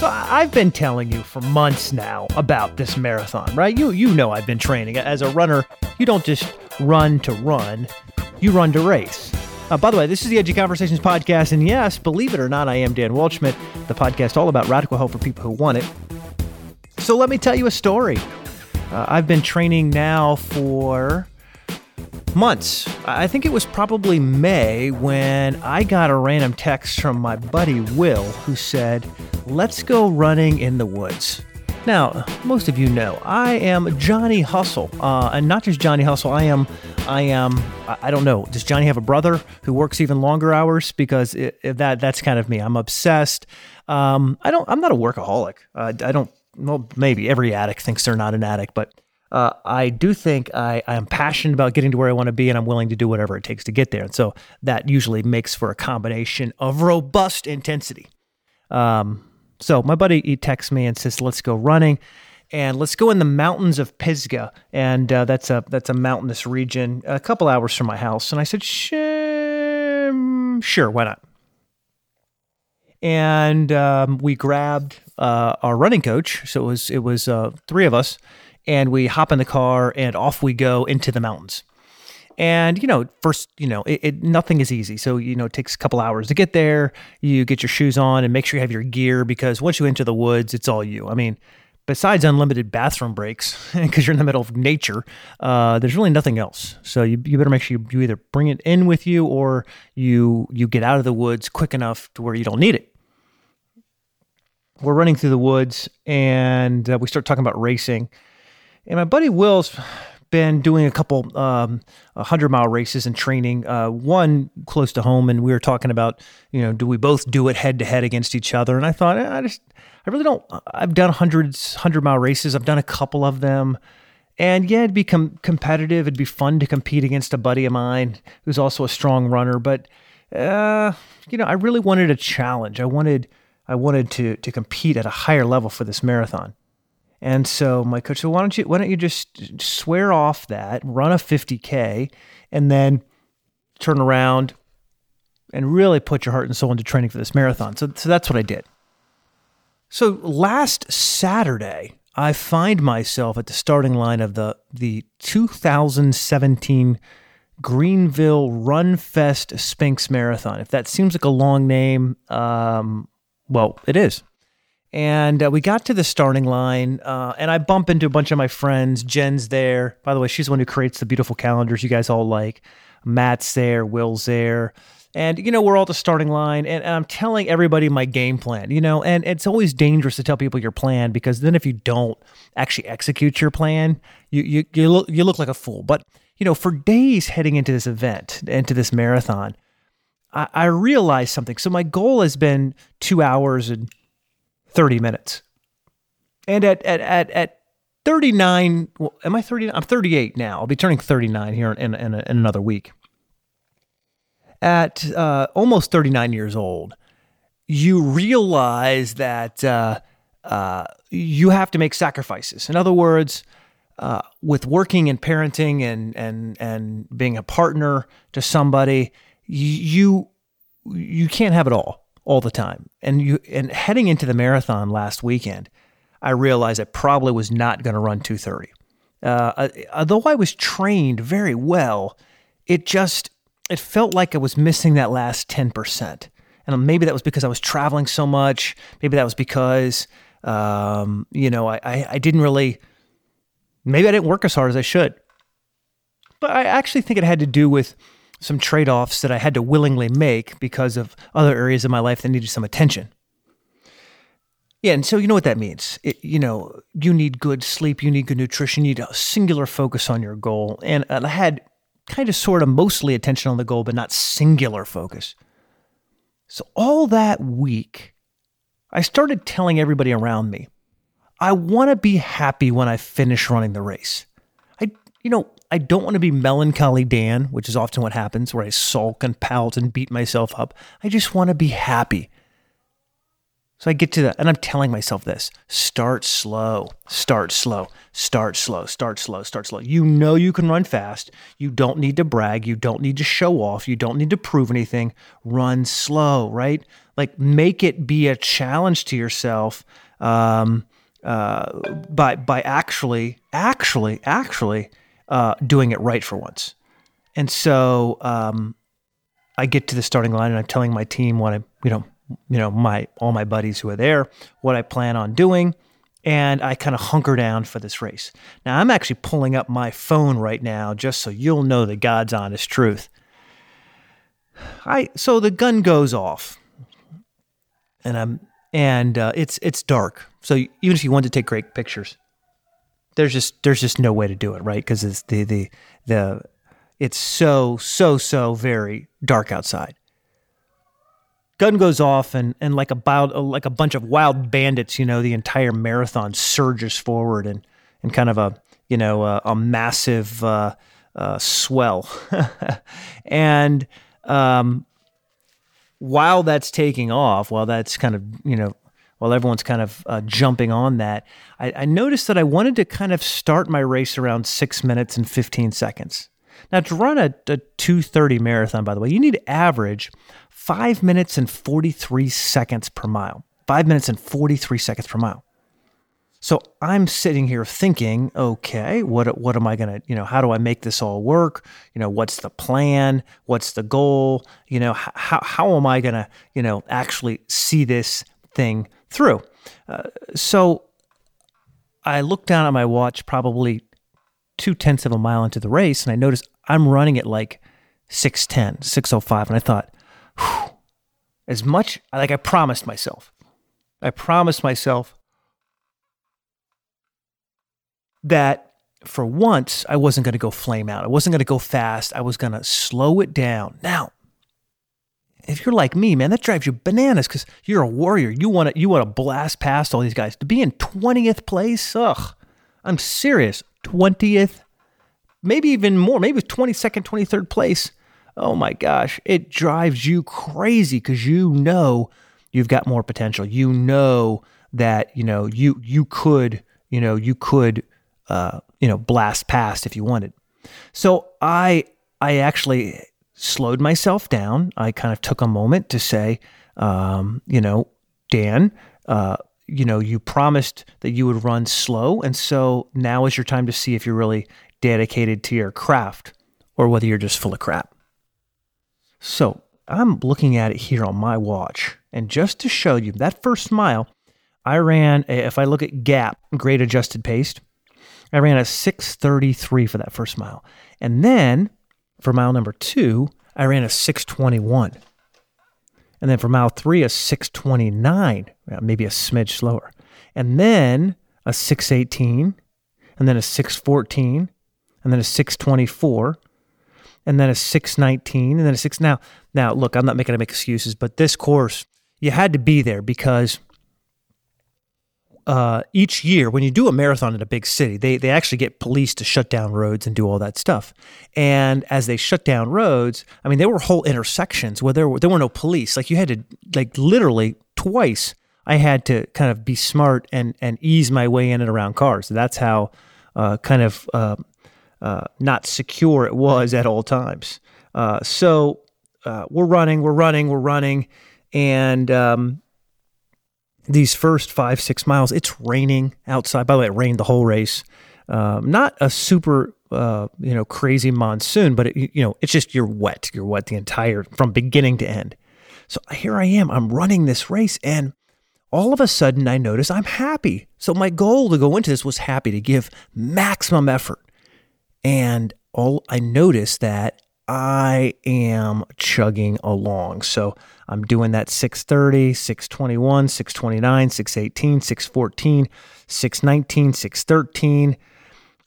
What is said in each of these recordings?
So I've been telling you for months now about this marathon, right? You you know I've been training as a runner. You don't just run to run, you run to race. Uh, by the way, this is the Edgy Conversations podcast, and yes, believe it or not, I am Dan Waldschmidt, the podcast all about radical health for people who want it. So let me tell you a story. Uh, I've been training now for months. I think it was probably May when I got a random text from my buddy Will who said, Let's go running in the woods. Now, most of you know I am Johnny Hustle, uh, and not just Johnny Hustle. I am, I am. I don't know. Does Johnny have a brother who works even longer hours? Because it, it- that that's kind of me. I'm obsessed. Um, I don't. I'm not a workaholic. Uh, I don't. Well, maybe every addict thinks they're not an addict, but uh, I do think I, I am passionate about getting to where I want to be, and I'm willing to do whatever it takes to get there. And so that usually makes for a combination of robust intensity. Um, so my buddy he texts me and says, "Let's go running." And let's go in the mountains of Pisgah, and uh, that's a that's a mountainous region, a couple hours from my house. And I said, "Sure, sure, why not?" And um, we grabbed uh, our running coach. So it was it was uh, three of us, and we hop in the car and off we go into the mountains. And you know, first, you know, it, it nothing is easy. So you know, it takes a couple hours to get there. You get your shoes on and make sure you have your gear because once you enter the woods, it's all you. I mean. Besides unlimited bathroom breaks, because you're in the middle of nature, uh, there's really nothing else. So you, you better make sure you, you either bring it in with you or you you get out of the woods quick enough to where you don't need it we're running through the woods and uh, we start talking about racing. And my buddy Will's been doing a couple um, 100 mile races and training, uh, one close to home. And we were talking about, you know, do we both do it head to head against each other? And I thought, eh, I just, I really don't, I've done hundreds, 100 mile races. I've done a couple of them. And yeah, it'd be com- competitive. It'd be fun to compete against a buddy of mine who's also a strong runner. But, uh, you know, I really wanted a challenge. I wanted, I wanted to to compete at a higher level for this marathon. And so my coach said, "Why don't you why don't you just swear off that, run a 50k, and then turn around and really put your heart and soul into training for this marathon?" So so that's what I did. So last Saturday, I find myself at the starting line of the the 2017 Greenville Run Fest Spinx Marathon. If that seems like a long name, um, well, it is. And uh, we got to the starting line, uh, and I bump into a bunch of my friends. Jen's there. By the way, she's the one who creates the beautiful calendars you guys all like. Matt's there, Will's there. And, you know, we're all at the starting line, and, and I'm telling everybody my game plan, you know, and it's always dangerous to tell people your plan because then if you don't actually execute your plan, you, you, you, look, you look like a fool. But, you know, for days heading into this event, into this marathon, I, I realized something. So my goal has been two hours and 30 minutes. And at, at, at, at 39, well, am I 39? I'm 38 now. I'll be turning 39 here in, in, in another week. At uh, almost 39 years old, you realize that uh, uh, you have to make sacrifices. In other words, uh, with working and parenting and and and being a partner to somebody, you you can't have it all all the time. And you and heading into the marathon last weekend, I realized I probably was not going to run 230. Uh, although I was trained very well, it just it felt like I was missing that last 10%. And maybe that was because I was traveling so much. Maybe that was because um, you know I, I I didn't really maybe I didn't work as hard as I should. But I actually think it had to do with some trade offs that I had to willingly make because of other areas of my life that needed some attention. Yeah, and so you know what that means. It, you know, you need good sleep, you need good nutrition, you need a singular focus on your goal. And I had kind of sort of mostly attention on the goal, but not singular focus. So all that week, I started telling everybody around me, I want to be happy when I finish running the race. I, you know, I don't want to be melancholy Dan, which is often what happens, where I sulk and pout and beat myself up. I just want to be happy. So I get to that, and I'm telling myself this start slow, start slow, start slow, start slow, start slow. You know you can run fast. You don't need to brag. You don't need to show off. You don't need to prove anything. Run slow, right? Like make it be a challenge to yourself um, uh, by, by actually, actually, actually uh, doing it right for once. And so um, I get to the starting line and I'm telling my team what I, you know, you know, my all my buddies who are there, what I plan on doing, and I kind of hunker down for this race. Now I'm actually pulling up my phone right now just so you'll know the God's honest truth. I so the gun goes off, and I'm and uh, it's it's dark. So even if you want to take great pictures, there's just there's just no way to do it, right? Because it's the the the it's so so so very dark outside gun goes off and and like about like a bunch of wild bandits you know the entire marathon surges forward and and kind of a you know a, a massive uh, uh, swell and um, while that's taking off while that's kind of you know while everyone's kind of uh, jumping on that I, I noticed that i wanted to kind of start my race around six minutes and 15 seconds now to run a, a 230 marathon by the way you need to average five minutes and 43 seconds per mile. Five minutes and 43 seconds per mile. So I'm sitting here thinking, okay, what what am I gonna, you know, how do I make this all work? You know, what's the plan? What's the goal? You know, how how am I gonna, you know, actually see this thing through? Uh, so I look down at my watch, probably two tenths of a mile into the race, and I notice I'm running at like 610, 605, and I thought, whew, as much like I promised myself. I promised myself that for once I wasn't going to go flame out. I wasn't going to go fast. I was going to slow it down. Now, if you're like me, man, that drives you bananas because you're a warrior. You want to you want to blast past all these guys. To be in 20th place, ugh, I'm serious. 20th, maybe even more, maybe 22nd, 23rd place oh my gosh, it drives you crazy because you know you've got more potential. You know that you know you you could you know you could uh, you know blast past if you wanted. So I I actually slowed myself down. I kind of took a moment to say, um, you know, Dan. Uh, you know, you promised that you would run slow. And so now is your time to see if you're really dedicated to your craft or whether you're just full of crap. So I'm looking at it here on my watch. And just to show you that first mile, I ran, if I look at gap, grade adjusted pace, I ran a 633 for that first mile. And then for mile number two, I ran a 621. And then for mile three, a 629, uh, maybe a smidge slower. And then a 618, and then a 614, and then a 624, and then a 619 and then a 6 now now look i'm not making any excuses but this course you had to be there because uh, each year when you do a marathon in a big city they, they actually get police to shut down roads and do all that stuff. And as they shut down roads i mean there were whole intersections where there were, there were no police. Like you had to like literally twice i had to kind of be smart and and ease my way in and around cars. That's how uh, kind of uh, uh, not secure it was at all times. Uh, so uh, we're running, we're running, we're running, and um, these first five six miles, it's raining outside. By the way, it rained the whole race. Um, not a super uh, you know crazy monsoon, but it, you know it's just you're wet. You're wet the entire from beginning to end. So here I am. I'm running this race, and all of a sudden I notice I'm happy. So my goal to go into this was happy to give maximum effort. And all I noticed that I am chugging along. So I'm doing that 630, 621, 629, 618, 614, 619, 613.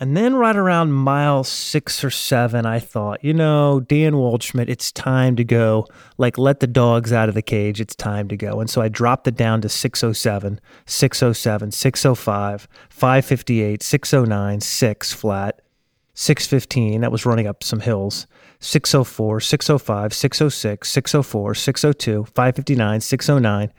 And then right around mile six or seven, I thought, you know, Dan Waldschmidt, it's time to go. Like, let the dogs out of the cage. It's time to go. And so I dropped it down to 607, 607, 605, 558, 609, 6 flat. 615, that was running up some hills, 604, 605, 606, 604, 602, 559, 609,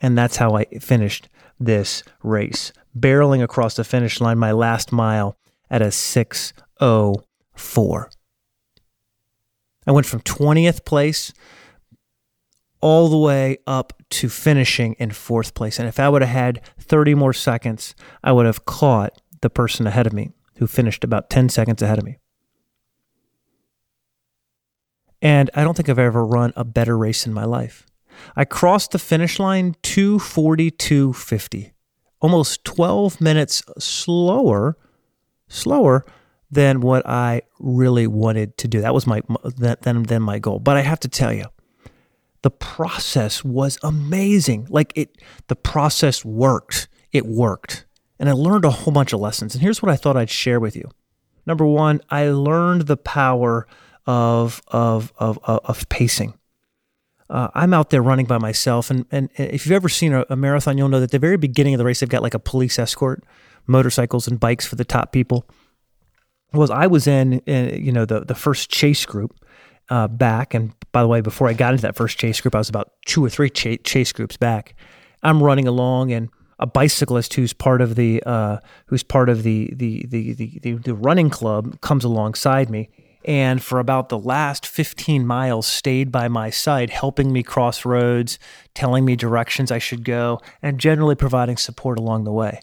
And that's how I finished this race, barreling across the finish line my last mile at a 604. I went from 20th place all the way up to finishing in fourth place. And if I would have had 30 more seconds, I would have caught the person ahead of me who finished about 10 seconds ahead of me. And I don't think I've ever run a better race in my life. I crossed the finish line 242.50, almost 12 minutes slower, slower than what I really wanted to do. That was my then then my goal. But I have to tell you, the process was amazing. Like it the process worked. It worked. And I learned a whole bunch of lessons. And here's what I thought I'd share with you. Number 1, I learned the power of of of of, pacing. Uh, I'm out there running by myself, and, and if you've ever seen a, a, marathon, you'll know that at the very beginning of the race, they've got like a police escort, motorcycles and bikes for the top people. Was I was in, in you know the the first chase group uh, back, and by the way, before I got into that first chase group, I was about two or three ch- chase groups back. I'm running along, and a bicyclist who's part of the uh, who's part of the the, the the the running club comes alongside me and for about the last 15 miles stayed by my side helping me cross roads telling me directions i should go and generally providing support along the way.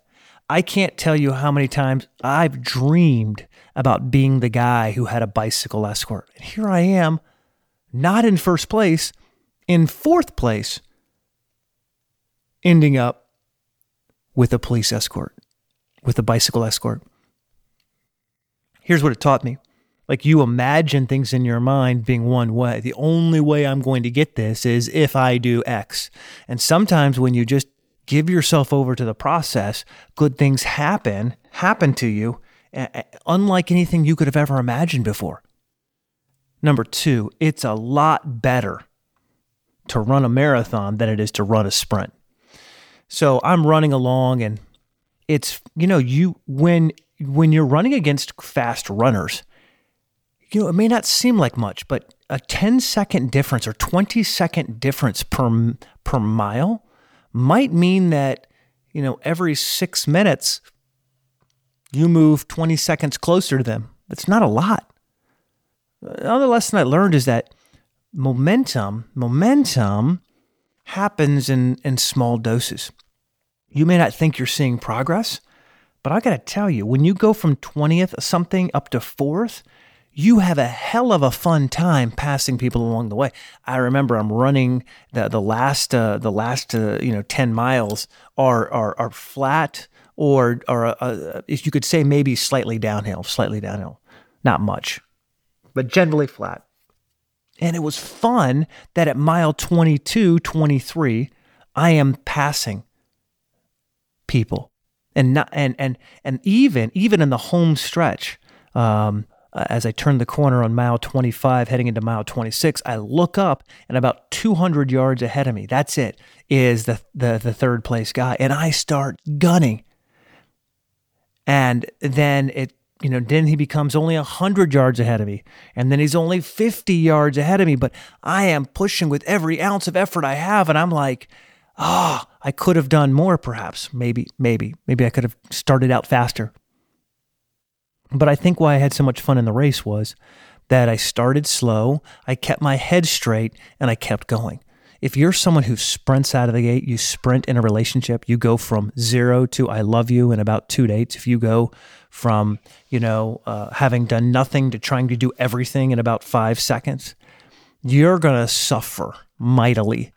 I can't tell you how many times i've dreamed about being the guy who had a bicycle escort. And here i am not in first place in fourth place ending up with a police escort with a bicycle escort here's what it taught me like you imagine things in your mind being one way. The only way I'm going to get this is if I do X. And sometimes when you just give yourself over to the process, good things happen, happen to you, unlike anything you could have ever imagined before. Number two, it's a lot better to run a marathon than it is to run a sprint. So I'm running along and it's, you know, you, when, when you're running against fast runners, you know, it may not seem like much, but a 10 second difference or 20 second difference per per mile might mean that, you know, every 6 minutes you move 20 seconds closer to them. That's not a lot. Another lesson I learned is that momentum, momentum happens in in small doses. You may not think you're seeing progress, but I got to tell you, when you go from 20th something up to 4th, you have a hell of a fun time passing people along the way. I remember I'm running the the last uh, the last uh, you know ten miles are are, are flat or or uh, uh if you could say maybe slightly downhill, slightly downhill, not much, but generally flat. And it was fun that at mile 22, 23, I am passing people, and not and and and even even in the home stretch. Um, uh, as I turn the corner on mile 25, heading into mile 26, I look up and about 200 yards ahead of me, that's it, is the, the, the third place guy. And I start gunning. And then it, you know, then he becomes only 100 yards ahead of me. And then he's only 50 yards ahead of me. But I am pushing with every ounce of effort I have. And I'm like, ah, oh, I could have done more perhaps. Maybe, maybe, maybe I could have started out faster. But I think why I had so much fun in the race was that I started slow, I kept my head straight, and I kept going. If you're someone who sprints out of the gate, you sprint in a relationship, you go from zero to I love you in about two dates. If you go from, you know, uh, having done nothing to trying to do everything in about five seconds, you're going to suffer mightily.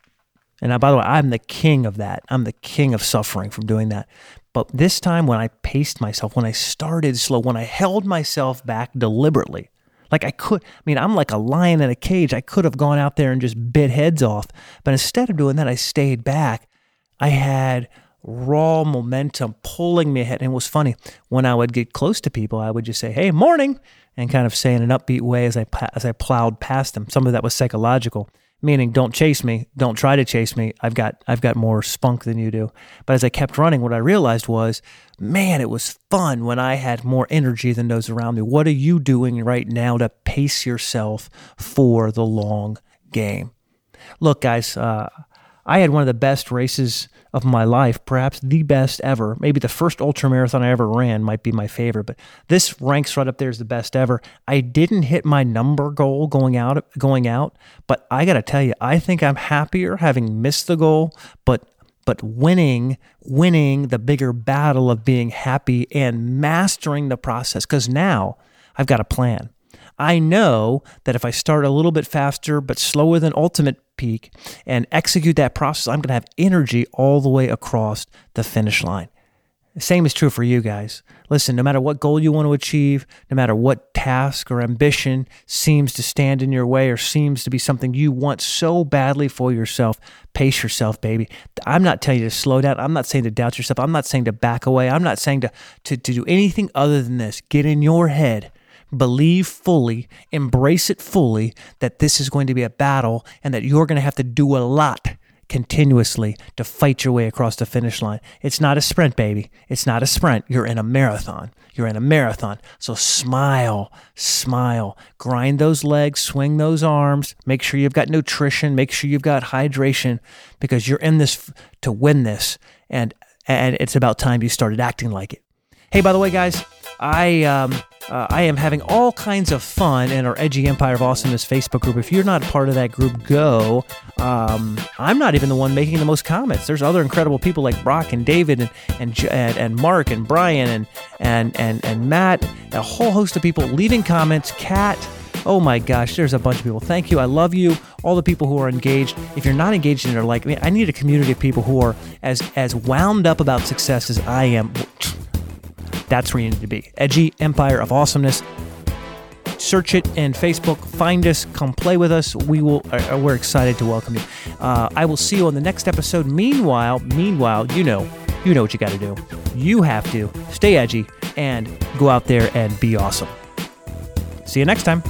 And now, by the way, I'm the king of that. I'm the king of suffering from doing that. But this time, when I paced myself, when I started slow, when I held myself back deliberately, like I could, I mean, I'm like a lion in a cage. I could have gone out there and just bit heads off. But instead of doing that, I stayed back. I had raw momentum pulling me ahead. And it was funny when I would get close to people, I would just say, "Hey, morning," and kind of say in an upbeat way as I as I plowed past them. Some of that was psychological meaning don't chase me, don't try to chase me. I've got I've got more spunk than you do. But as I kept running, what I realized was, man, it was fun when I had more energy than those around me. What are you doing right now to pace yourself for the long game? Look, guys, uh, I had one of the best races of my life, perhaps the best ever. Maybe the first ultra marathon I ever ran might be my favorite, but this ranks right up there as the best ever. I didn't hit my number goal going out going out, but I got to tell you, I think I'm happier having missed the goal, but but winning winning the bigger battle of being happy and mastering the process cuz now I've got a plan. I know that if I start a little bit faster but slower than ultimate peak and execute that process, I'm going to have energy all the way across the finish line. Same is true for you guys. Listen, no matter what goal you want to achieve, no matter what task or ambition seems to stand in your way or seems to be something you want so badly for yourself, pace yourself, baby. I'm not telling you to slow down. I'm not saying to doubt yourself. I'm not saying to back away. I'm not saying to, to, to do anything other than this. Get in your head believe fully, embrace it fully that this is going to be a battle and that you're going to have to do a lot continuously to fight your way across the finish line. It's not a sprint, baby. It's not a sprint. You're in a marathon. You're in a marathon. So smile, smile, grind those legs, swing those arms, make sure you've got nutrition, make sure you've got hydration because you're in this to win this. And, and it's about time you started acting like it. Hey, by the way, guys, I um, uh, I am having all kinds of fun in our Edgy Empire of Awesomeness Facebook group. If you're not part of that group, go. Um, I'm not even the one making the most comments. There's other incredible people like Brock and David and and and, Mark and Brian and and and and Matt. A whole host of people leaving comments. Cat. Oh my gosh, there's a bunch of people. Thank you. I love you. All the people who are engaged. If you're not engaged in it, like, I, mean, I need a community of people who are as as wound up about success as I am that's where you need to be. Edgy Empire of Awesomeness. Search it in Facebook. Find us. Come play with us. We will. Uh, uh, we're excited to welcome you. Uh, I will see you on the next episode. Meanwhile, meanwhile, you know, you know what you got to do. You have to stay edgy and go out there and be awesome. See you next time.